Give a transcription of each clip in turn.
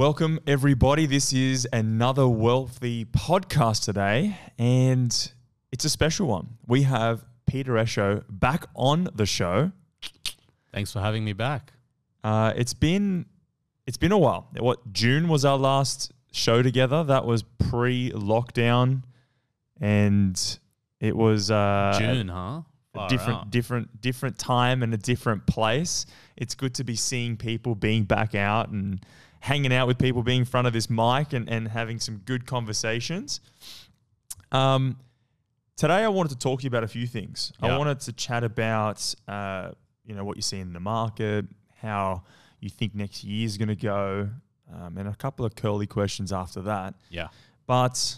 Welcome, everybody. This is another Wealthi podcast today, and it's a special one. We have Peter Esho back on the show. Thanks for having me back. Uh, it's been it's been a while. What June was our last show together? That was pre-lockdown, and it was uh, June, huh? Far different out. different different time and a different place. It's good to be seeing people being back out and hanging out with people, being in front of this mic and, and having some good conversations. Um, today I wanted to talk to you about a few things. I wanted to chat about uh, you know what you're seeing in the market, how you think next year is going to go, um, and a couple of curly questions after that. Yeah. But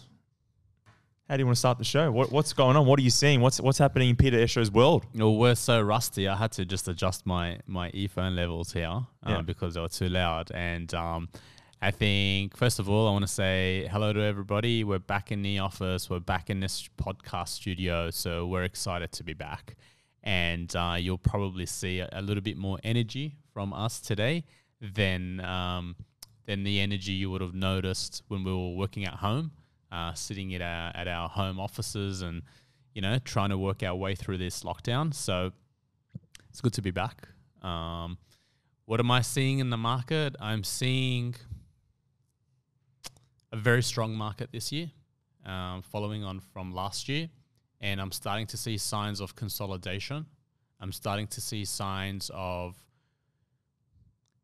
how do you want to start the show? What, what's going on? What are you seeing? What's what's happening in Peter Esho's world? Well, we're so rusty. I had to just adjust my my earphone levels here uh, Yeah. because they were too loud. And um, I think first of all, I want to say hello to everybody. We're back in the office. We're back in this podcast studio, so we're excited to be back. And uh, you'll probably see a, a little bit more energy from us today than um, than the energy you would have noticed when we were working at home, uh, sitting at our at our home offices and you know trying to work our way through this lockdown. So it's good to be back. Um, what am I seeing in the market? I'm seeing a very strong market this year, um, following on from last year, and I'm starting to see signs of consolidation. I'm starting to see signs of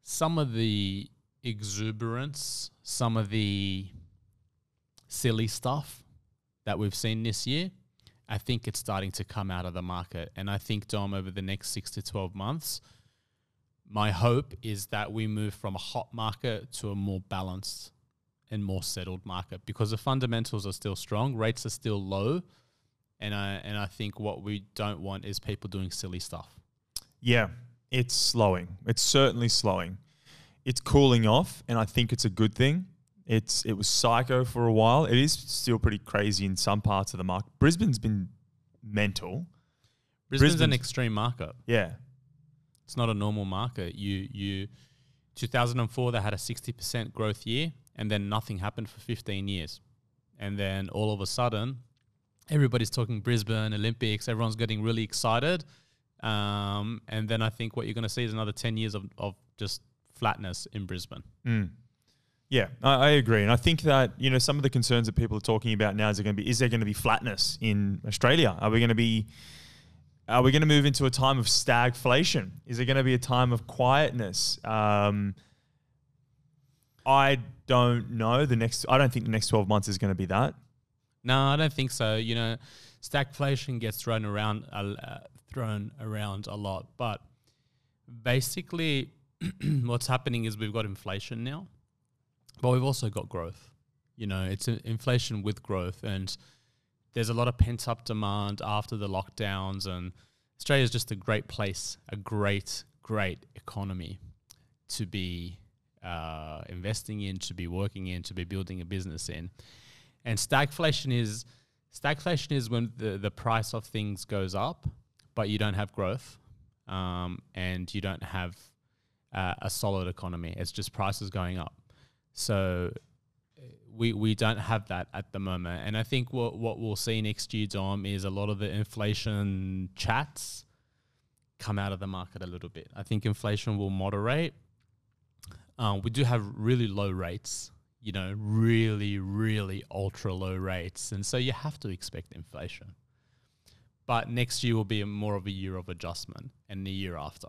some of the exuberance, some of the silly stuff that we've seen this year. I think it's starting to come out of the market. And I think, Dom, over the next six to 12 months, my hope is that we move from a hot market to a more balanced and more settled market because the fundamentals are still strong, rates are still low. And I, and I think what we don't want is people doing silly stuff. Yeah, it's slowing. It's certainly slowing. It's cooling off, and I think it's a good thing. It's it was psycho for a while. It is still pretty crazy in some parts of the market. Brisbane's been mental. Brisbane's, an Brisbane's- extreme market. Yeah, It's not a normal market. You you 2004 they had a 60% growth year and then nothing happened for 15 years. And then all of a sudden everybody's talking Brisbane Olympics, everyone's getting really excited. Um, and then I think what you're going to see is another 10 years of, of just flatness in Brisbane. Mm. Yeah, I, agree, and I think that you know some of the concerns that people are talking about now is going to be is there going to be flatness in Australia? Are we going to be are we going to move into a time of stagflation? Is it going to be a time of quietness? Um, I don't know. The next, I don't think the next twelve months is going to be that. No, I don't think so. You know, stagflation gets thrown around uh, thrown around a lot, but basically, what's happening is we've got inflation now, but we've also got growth. You know, it's inflation with growth, and there's a lot of pent up demand after the lockdowns, and Australia is just a great place, a great, great economy to be uh, investing in, to be working in, to be building a business in. And stagflation is stagflation is when the, the price of things goes up, but you don't have growth, um, and you don't have uh, a solid economy. It's just prices going up. So we we don't have that at the moment. And I think what what we'll see next year, Dom, is a lot of the inflation chats come out of the market a little bit. I think inflation will moderate. Uh, we do have really low rates, you know, really, really ultra low rates. And so you have to expect inflation. But next year will be a more of a year of adjustment and the year after.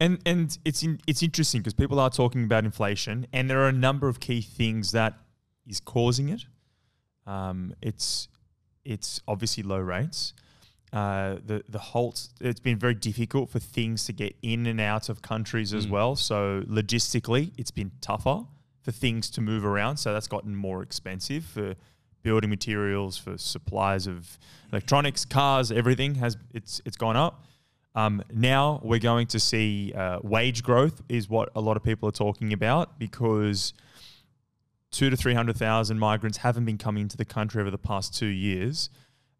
And and it's in, it's interesting because people are talking about inflation, and there are a number of key things that is causing it. Um, it's it's obviously low rates. Uh, the the halt. It's been very difficult for things to get in and out of countries as Mm. well. So logistically, it's been tougher for things to move around. So that's gotten more expensive for building materials, for supplies of electronics, cars, everything has it's it's gone up. Um, now we're going to see uh, wage growth is what a lot of people are talking about because two to three hundred thousand migrants haven't been coming into the country over the past two years.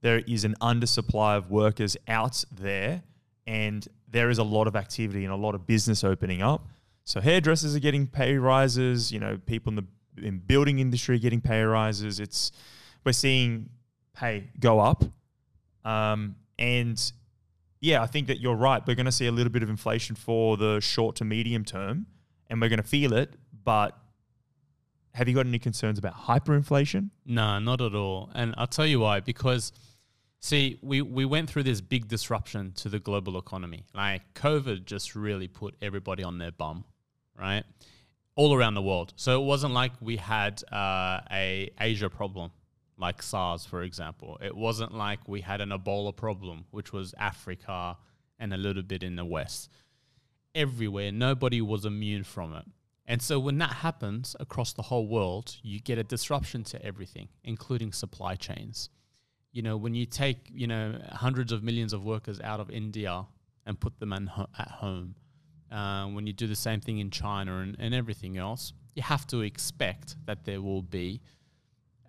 There is an undersupply of workers out there, and there is a lot of activity and a lot of business opening up. So hairdressers are getting pay rises. You know, people in the in building industry getting pay rises. It's we're seeing pay go up, um, and yeah, I think that you're right. We're going to see a little bit of inflation for the short to medium term, and we're going to feel it. But have you got any concerns about hyperinflation? No, not at all. And I'll tell you why. Because, see, we, we went through this big disruption to the global economy. Like, COVID just really put everybody on their bum, right? All around the world. So it wasn't like we had uh, a Asia problem, like SARS, for example. It wasn't like we had an Ebola problem, which was Africa and a little bit in the West. Everywhere, nobody was immune from it. And so when that happens across the whole world, you get a disruption to everything, including supply chains. You know, when you take, you know, hundreds of millions of workers out of India and put them ho- at home, uh, when you do the same thing in China and, and everything else, you have to expect that there will be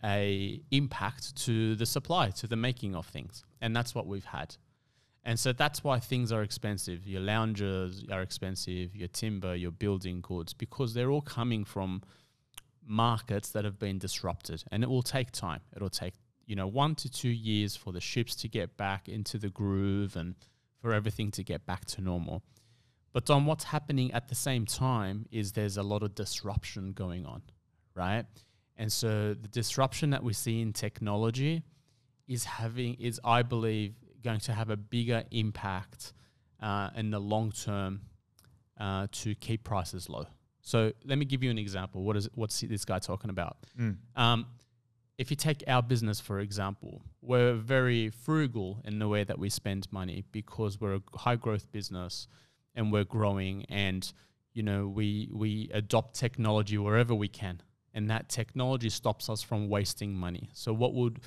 a impact to the supply, to the making of things. And that's what we've had. And so that's why things are expensive. Your loungers are expensive, your timber, your building goods, because they're all coming from markets that have been disrupted. And it will take time. It'll take, you know, one to two years for the ships to get back into the groove and for everything to get back to normal. But on what's happening at the same time is there's a lot of disruption going on, right? And so the disruption that we see in technology is having is I believe going to have a bigger impact uh, in the long term uh, to keep prices low. So let me give you an example. What is what's this guy talking about? Mm. Um, if you take our business for example, we're very frugal in the way that we spend money because we're a high growth business and we're growing, and you know we we adopt technology wherever we can, and that technology stops us from wasting money. So what would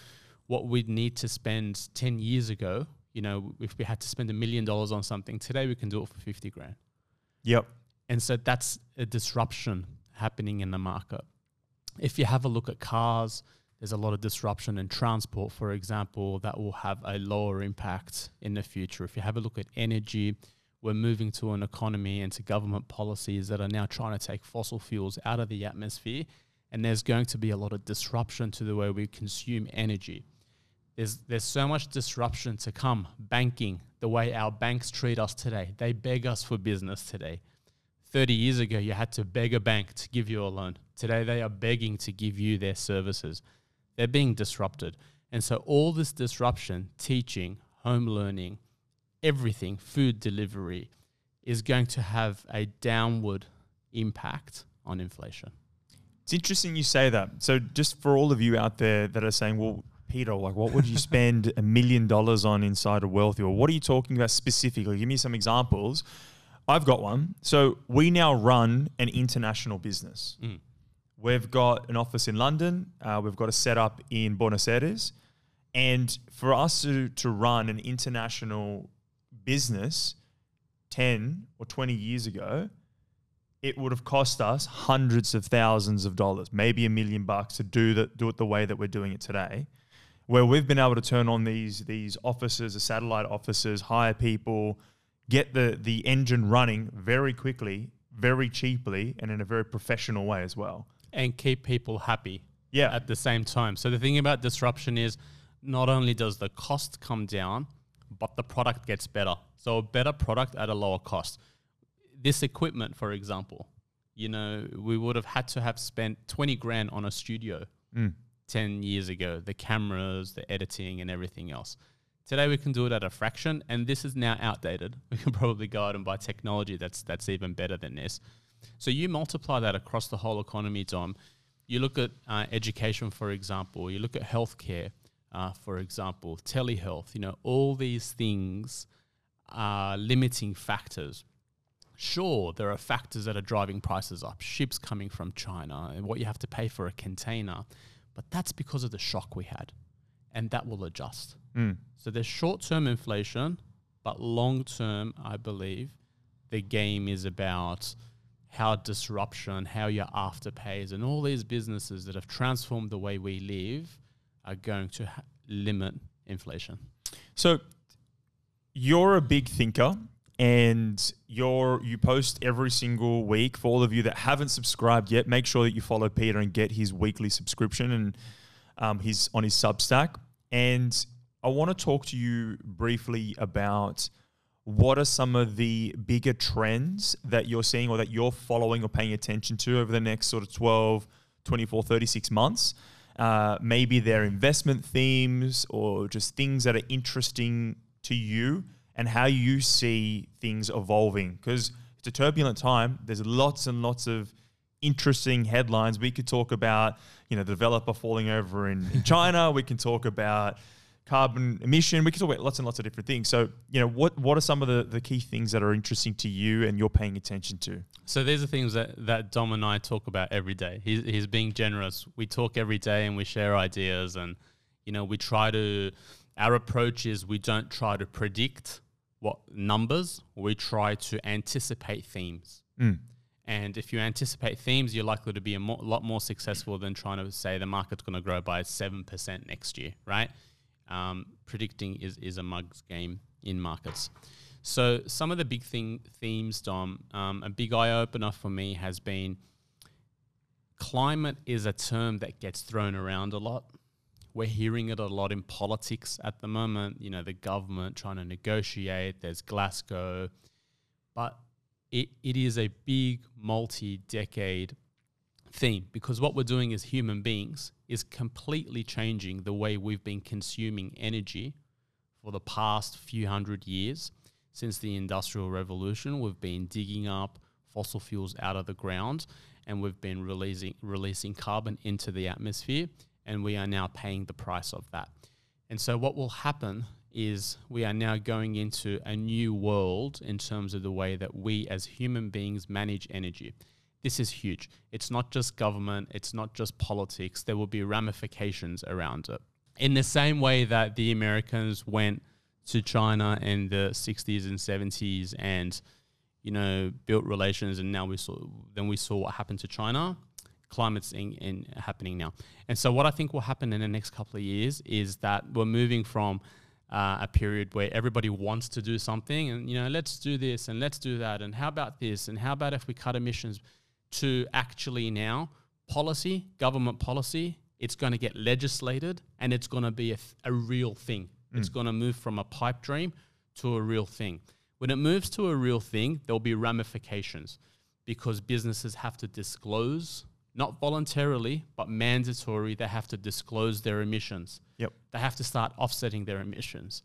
what we'd need to spend 10 years ago, you know, if we had to spend a million dollars on something, today we can do it for 50 grand. Yep. And so that's a disruption happening in the market. If you have a look at cars, there's a lot of disruption in transport, for example, that will have a lower impact in the future. If you have a look at energy, we're moving to an economy and to government policies that are now trying to take fossil fuels out of the atmosphere. And there's going to be a lot of disruption to the way we consume energy. There's, there's so much disruption to come. Banking, the way our banks treat us today, they beg us for business today. 30 years ago, you had to beg a bank to give you a loan. Today, they are begging to give you their services. They're being disrupted. And so, all this disruption, teaching, home learning, everything, food delivery, is going to have a downward impact on inflation. It's interesting you say that. So, just for all of you out there that are saying, well, Peter, like what would you spend a million dollars on inside of Wealthi? Or what are you talking about specifically? Give me some examples. I've got one. So we now run an international business. Mm. We've got an office in London. Uh, we've got a setup in Buenos Aires. And for us to, to run an international business 10 or 20 years ago, it would have cost us hundreds of thousands of dollars, maybe a million bucks to do, the, do it the way that we're doing it today where we've been able to turn on these these offices, the satellite offices, hire people, get the the engine running very quickly, very cheaply, and in a very professional way as well, and keep people happy. Yeah. At the same time, so the thing about disruption is, not only does the cost come down, but the product gets better. So a better product at a lower cost. This equipment, for example, you know, we would have had to have spent twenty grand on a studio. Mm 10 years ago the cameras, the editing, and everything else. Today we can do it at a fraction, and this is now outdated. We can probably go out and buy technology that's that's even better than this. So you multiply that across the whole economy, Dom. You look at uh, education, for example. You look at healthcare, uh, for example, telehealth. You know, all these things are limiting factors. Sure, there are factors that are driving prices up. Ships coming from China, and what you have to pay for a container. But that's because of the shock we had, and that will adjust. Mm. So there's short term inflation, but long term, I believe the game is about how disruption, how your afterpays, and all these businesses that have transformed the way we live are going to ha- limit inflation. So you're a big thinker and you're you post every single week. For all of you that haven't subscribed yet, make sure that you follow Peter and get his weekly subscription and um, his on his Substack. And I want to talk to you briefly about what are some of the bigger trends that you're seeing or that you're following or paying attention to over the next sort of 12, 24, 36 months. Uh, maybe they're investment themes or just things that are interesting to you and how you see things evolving. Because it's a turbulent time. There's lots and lots of interesting headlines. We could talk about, you know, the developer falling over in, in China. we can talk about carbon emission. We can talk about lots and lots of different things. So, you know, what what are some of the, the key things that are interesting to you and you're paying attention to? So these are things that, that Dom and I talk about every day. He's, he's being generous. We talk every day and we share ideas and, you know, we try to, our approach is we don't try to predict what numbers, we try to anticipate themes. Mm. And if you anticipate themes, you're likely to be a more, lot more successful than trying to say the market's going to grow by 7% next year, right? Um, predicting is, is a mug's game in markets. So some of the big thing themes, Dom, um, a big eye opener for me has been climate is a term that gets thrown around a lot. We're hearing it a lot in politics at the moment. You know, the government trying to negotiate. There's Glasgow, but it, it is a big multi-decade theme because what we're doing as human beings is completely changing the way we've been consuming energy for the past few hundred years. Since the Industrial Revolution, we've been digging up fossil fuels out of the ground and we've been releasing, releasing carbon into the atmosphere, and we are now paying the price of that. And so, what will happen is we are now going into a new world in terms of the way that we as human beings manage energy. This is huge. It's not just government, it's not just politics. There will be ramifications around it. In the same way that the Americans went to China in the 60s and 70s and you know built relations and now we saw then we saw what happened to China climate's in, in happening now and so what I think will happen in the next couple of years is that we're moving from uh, a period where everybody wants to do something and you know let's do this and let's do that and how about this and how about if we cut emissions to actually now policy, government policy, it's going to get legislated and it's going to be a, th- a real thing. Mm. It's going to move from a pipe dream to a real thing. When it moves to a real thing, there'll be ramifications because businesses have to disclose, not voluntarily, but mandatory, they have to disclose their emissions. Yep. They have to start offsetting their emissions.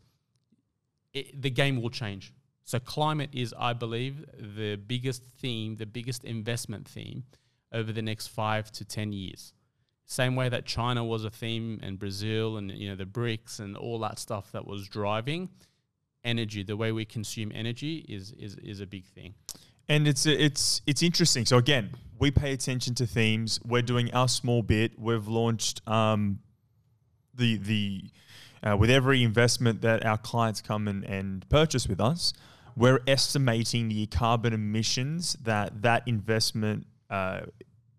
It, the game will change. So climate is, I believe, the biggest theme, the biggest investment theme over the next five to ten years. Same way that China was a theme and Brazil and you know the BRICS and all that stuff that was driving energy, the way we consume energy is is, is a big thing. And it's it's it's interesting. So again, we pay attention to themes. We're doing our small bit. We've launched um, the the uh, with every investment that our clients come and, and purchase with us we're estimating the carbon emissions that that investment uh,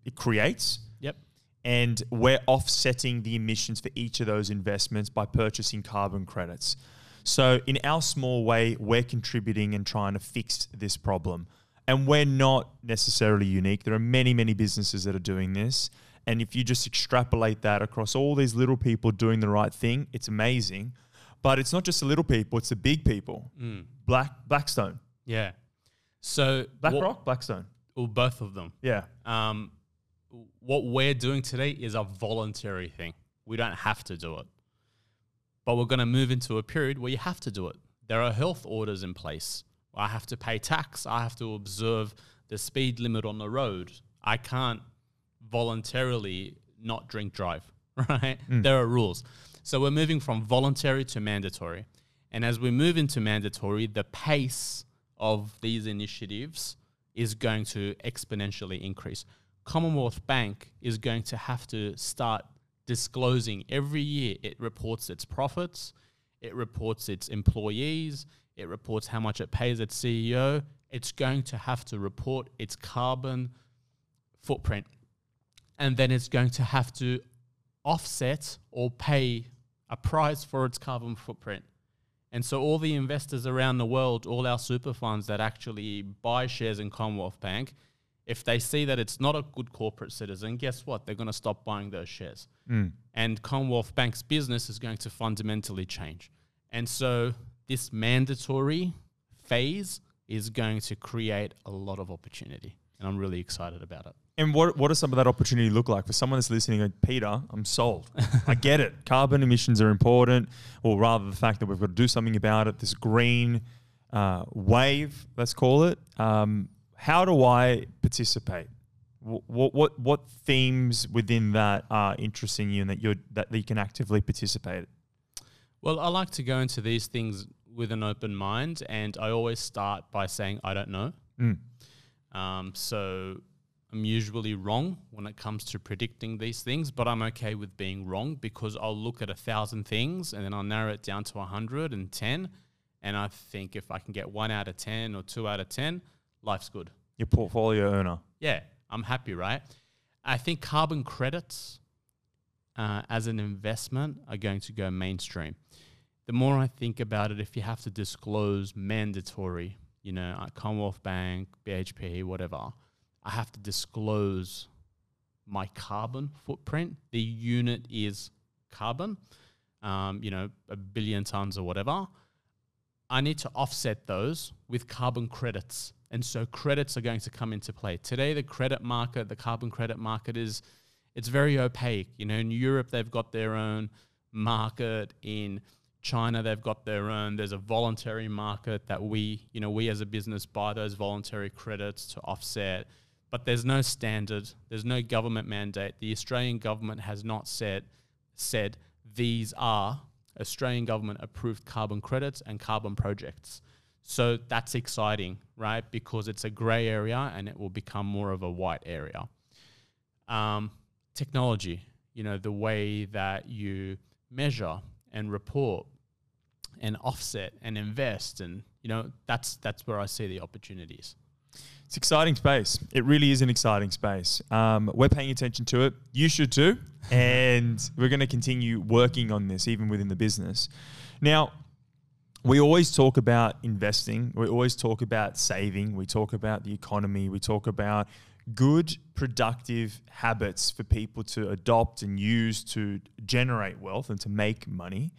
it creates. Yep. And we're offsetting the emissions for each of those investments by purchasing carbon credits. So, in our small way, we're contributing and trying to fix this problem. And we're not necessarily unique. There are many, many businesses that are doing this. And if you just extrapolate that across all these little people doing the right thing, it's amazing. But it's not just the little people; it's the big people. Mm. Black Blackstone, Yeah. So BlackRock, Blackstone. well, both of them. Yeah, Um, what we're doing today is a voluntary thing. We don't have to do it. But we're going to move into a period where you have to do it. There are health orders in place. I have to pay tax. I have to observe the speed limit on the road. I can't voluntarily not drink drive, right? There are rules. So we're moving from voluntary to mandatory. And as we move into mandatory, the pace of these initiatives is going to exponentially increase. Commonwealth Bank is going to have to start disclosing every year. It reports its profits, it reports its employees, it reports how much it pays its CEO. It's going to have to report its carbon footprint. And then it's going to have to offset or pay a price for its carbon footprint. And so all the investors around the world, all our super funds that actually buy shares in Commonwealth Bank, if they see that it's not a good corporate citizen, guess what? They're going to stop buying those shares. Mm. And Commonwealth Bank's business is going to fundamentally change. And so this mandatory phase is going to create a lot of opportunity. And I'm really excited about it. And what what does some of that opportunity look like for someone that's listening? Going, Peter, I'm sold. I get it. Carbon emissions are important, or rather, the fact that we've got to do something about it. This green uh, wave, let's call it. Um, how do I participate? What, what what themes within that are interesting you and that you that you can actively participate? Well, I like to go into these things with an open mind, and I always start by saying I don't know. Mm. Um, so I'm usually wrong when it comes to predicting these things, but I'm okay with being wrong because I'll look at a thousand things and then I'll narrow it down to 110. And I think if I can get one out of 10 or two out of 10, life's good. Your portfolio owner. Yeah, I'm happy, right? I think carbon credits uh, as an investment are going to go mainstream. The more I think about it, if you have to disclose mandatory, you know, at Commonwealth Bank, BHP, whatever, I have to disclose my carbon footprint. The unit is carbon, um, you know, a billion tons or whatever. I need to offset those with carbon credits. And so credits are going to come into play. Today, the credit market, the carbon credit market is it's very opaque. You know, in Europe they've got their own market. In China they've got their own. There's a voluntary market that we, you know, we as a business buy those voluntary credits to offset. But there's no standard. There's no government mandate. The Australian government has not said said these are Australian government approved carbon credits and carbon projects. So that's exciting, right? Because it's a gray area and it will become more of a white area. Um, technology, you know, the way that you measure and report and offset and invest and you know that's that's where I see the opportunities. It's exciting space. It really is an exciting space. Um, we're paying attention to it. You should too. And we're going to continue working on this even within the business. Now, we always talk about investing. We always talk about saving. We talk about the economy. We talk about good, productive habits for people to adopt and use to generate wealth and to make money.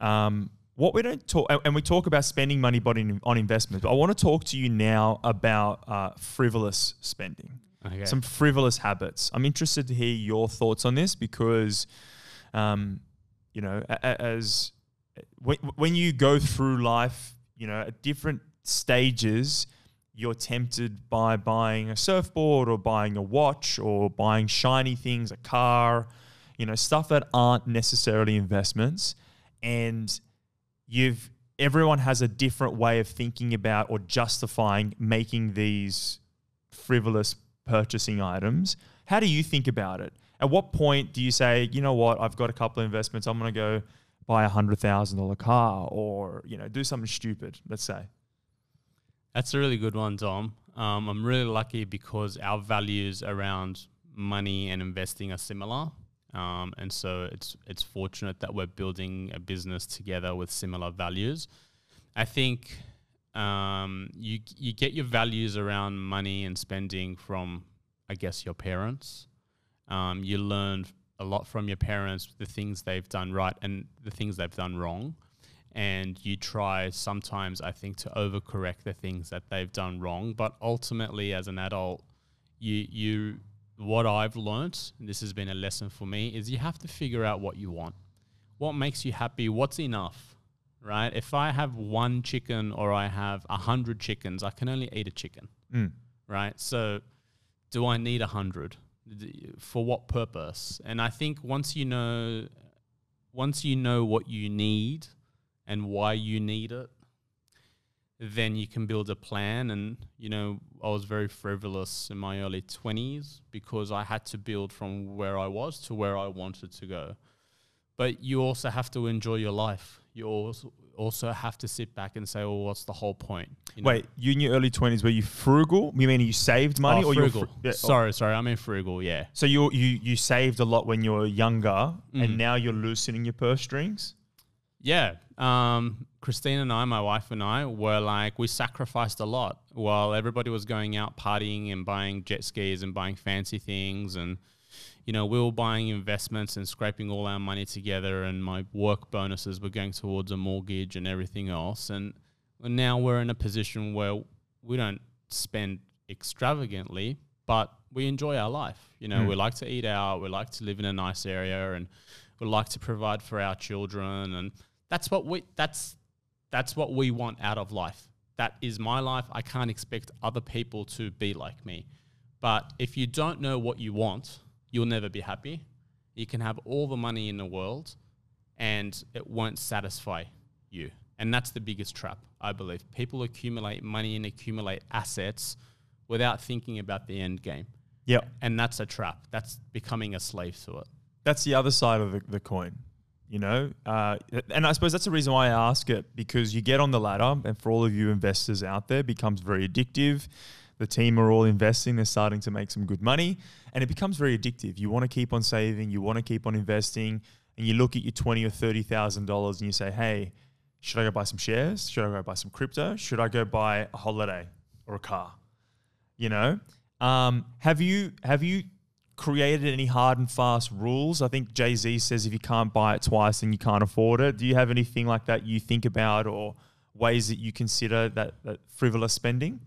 Um, what we don't talk, and we talk about spending money on, on investments, but I want to talk to you now about uh, frivolous spending, Okay. some frivolous habits. I'm interested to hear your thoughts on this because, um, you know, as when, when you go through life, you know, at different stages, you're tempted by buying a surfboard or buying a watch or buying shiny things, a car, you know, stuff that aren't necessarily investments. And you've everyone has a different way of thinking about or justifying making these frivolous purchasing items. How do you think about it? At what point do you say, you know what, I've got a couple of investments, I'm gonna go buy a hundred thousand dollar car or, you know, do something stupid, let's say. That's a really good one, Dom. Um, I'm really lucky because our values around money and investing are similar. Um, and so it's it's fortunate that we're building a business together with similar values. I think um, you you get your values around money and spending from, I guess, your parents. Um, you learn a lot from your parents, the things they've done right and the things they've done wrong and you try sometimes I think to overcorrect the things that they've done wrong. But ultimately, as an adult, you you what I've learnt, and this has been a lesson for me, is you have to figure out what you want, what makes you happy, what's enough, right? If I have one chicken or I have a hundred chickens, I can only eat a chicken, Mm. right? So, do I need a hundred? For what purpose? And I think once you know, once you know what you need and why you need it, then you can build a plan. And, you know, I was very frivolous in my early 20s because I had to build from where I was to where I wanted to go. But you also have to enjoy your life. You also also have to sit back and say, well, what's the whole point? You know? Wait, you in your early twenties were you frugal? You mean you saved money Oh, or frugal. fr- yeah, oh. sorry, sorry. I mean frugal, yeah. So you you you saved a lot when you were younger, Mm. and now you're loosening your purse strings. Yeah. Um, Christine and I, my wife and I, were like, we sacrificed a lot while everybody was going out partying and buying jet skis and buying fancy things. And, you know, we were buying investments and scraping all our money together. And my work bonuses were going towards a mortgage and everything else. And now we're in a position where we don't spend extravagantly, but we enjoy our life. You know, Mm. we like to eat out, we like to live in a nice area, and we like to provide for our children, and that's what we that's that's what we want out of life. That is my life. I can't expect other people to be like me. But if you don't know what you want, you'll never be happy. You can have all the money in the world and it won't satisfy you. And that's the biggest trap, I believe. People accumulate money and accumulate assets without thinking about the end game. Yep. And that's a trap. That's becoming a slave to it. That's the other side of the, the coin, you know? Uh, and I suppose that's the reason why I ask it because you get on the ladder, and for all of you investors out there, becomes very addictive. The team are all investing, they're starting to make some good money, and it becomes very addictive. You want to keep on saving, you want to keep on investing, and you look at your twenty or thirty thousand dollars and you say, Hey, should I go buy some shares? Should I go buy some crypto? Should I go buy a holiday or a car? You know? Um, have you have you created any hard and fast rules? I think Jay Z says if you can't buy it twice, then you can't afford it. Do you have anything like that you think about, or ways that you consider that, that frivolous spending?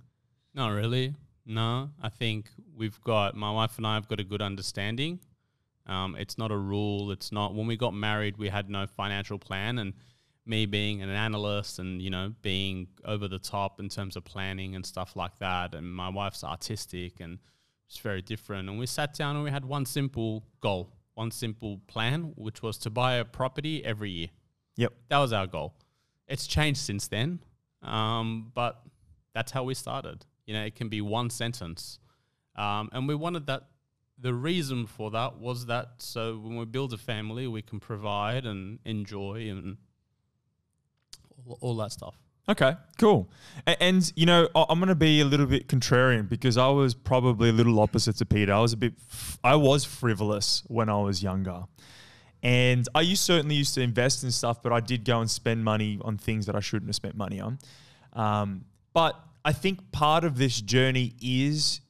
Not really. No, I think we've got my wife and I have got a good understanding. Um, it's not a rule. It's not when we got married, we had no financial plan, and me being an analyst and you know being over the top in terms of planning and stuff like that, and my wife's artistic and it's very different. And we sat down and we had one simple goal, one simple plan, which was to buy a property every year. Yep. That was our goal. It's changed since then, um, but that's how we started. You know, it can be one sentence. Um, and we wanted that. The reason for that was that so when we build a family, we can provide and enjoy and all, all that stuff. Okay, cool. A- And, you know, I- I'm going to be a little bit contrarian because I was probably a little opposite to Peter. I was a bit, f- I was frivolous when I was younger. And I used certainly used to invest in stuff, but I did go and spend money on things that I shouldn't have spent money on. Um, but I think part of this journey is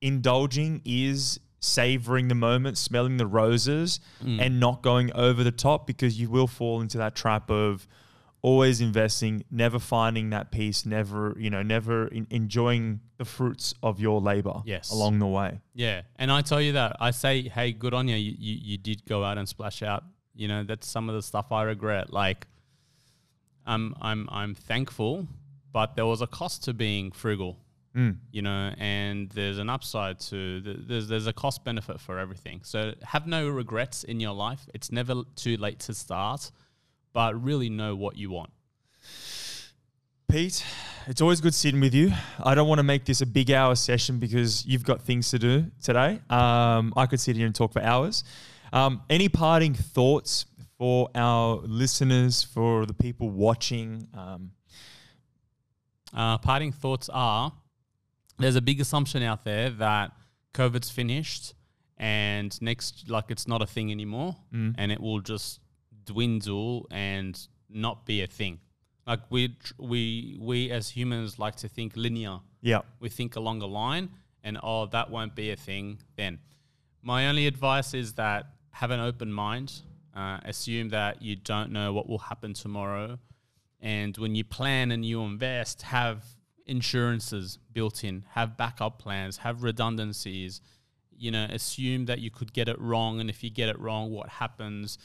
indulging, is savoring the moment, smelling the roses, and not going over the top because you will fall into that trap of always investing, never finding that peace, never, you know, never in- enjoying the fruits of your labor Yes. along the way. Yeah, and I tell you that I say, hey, good on you. You, you. you did go out and splash out. You know, that's some of the stuff I regret. Like, I'm I'm I'm thankful, but there was a cost to being frugal. Mm. You know, and there's an upside to th- there's there's a cost benefit for everything. So have no regrets in your life. It's never too late to start, but really know what you want. Pete, it's always good sitting with you. I don't want to make this a big hour session because you've got things to do today. Um, I could sit here and talk for hours. Um, any parting thoughts for our listeners, for the people watching? Um, Uh, parting thoughts are there's a big assumption out there that COVID's finished and next, like, it's not a thing anymore and it will just dwindle and not be a thing. Like, we, we, we as humans like to think linear. yeah. We think along a line and, oh, that won't be a thing then. My only advice is that have an open mind. Uh, assume that you don't know what will happen tomorrow. And when you plan and you invest, have insurances built in, have backup plans, have redundancies. You know, assume that you could get it wrong. And if you get it wrong, what happens?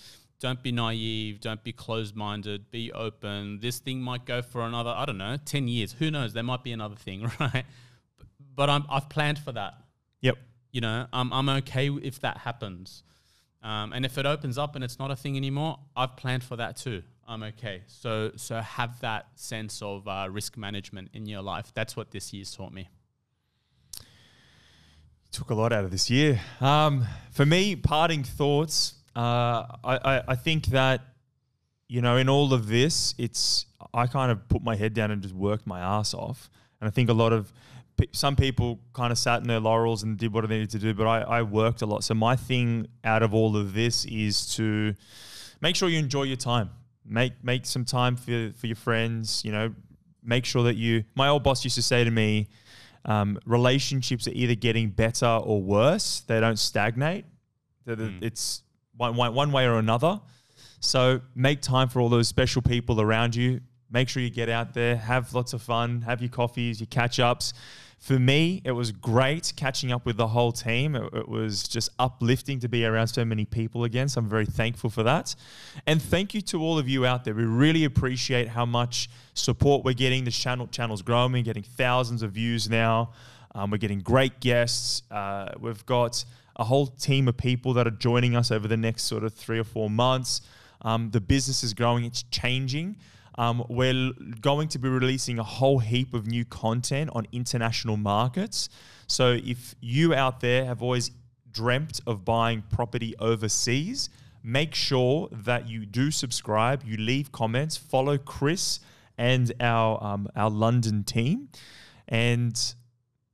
Don't be naive. Don't be closed minded. Be open. This thing might go for another, I don't know, 10 years. Who knows? There might be another thing, right? But I'm, I've planned for that Yep. you know, I'm, I'm okay if that happens. Um, and if it opens up and it's not a thing anymore, I've planned for that too. I'm okay. So, so have that sense of uh, risk management in your life. That's what this year's taught me. took a lot out of this year. Um, for me, parting thoughts. Uh, I, I, I think that you know, in all of this, it's I kind of put my head down and just worked my ass off. And I think a lot of some people kind of sat in their laurels and did what they needed to do, but I, I worked a lot. So my thing out of all of this is to make sure you enjoy your time. make make some time for for your friends. You know, make sure that you. My old boss used to say to me, um, relationships are either getting better or worse. They don't stagnate. Mm. It's one, one, one way or another. So make time for all those special people around you. Make sure you get out there, have lots of fun, have your coffees, your catch ups. For me, it was great catching up with the whole team. It, it was just uplifting to be around so many people again. So I'm very thankful for that. And thank you to all of you out there. We really appreciate how much support we're getting. The channel channel's growing, we're getting thousands of views now. Um, we're getting great guests. Uh, we've got a whole team of people that are joining us over the next sort of three or four months. Um, the business is growing, it's changing. Um, we're going to be releasing a whole heap of new content on international markets. So if you out there have always dreamt of buying property overseas, make sure that you do subscribe, you leave comments, follow Chris and our um, our London team, and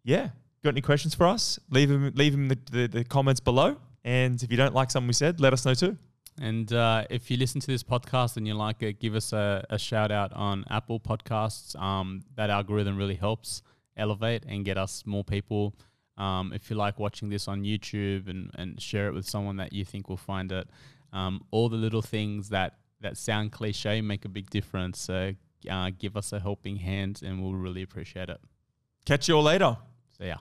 yeah, got any questions for us? Leave them leave them in the, the, the comments below. And if you don't like something we said, let us know too. And uh, if you listen to this podcast and you like it, give us a, a shout out on Apple Podcasts. Um, that algorithm really helps elevate and get us more people. Um, if you like watching this on YouTube and, and share it with someone that you think will find it, um, all the little things that, that sound cliche make a big difference. So uh, give us a helping hand and we'll really appreciate it. Catch you all later. Yeah.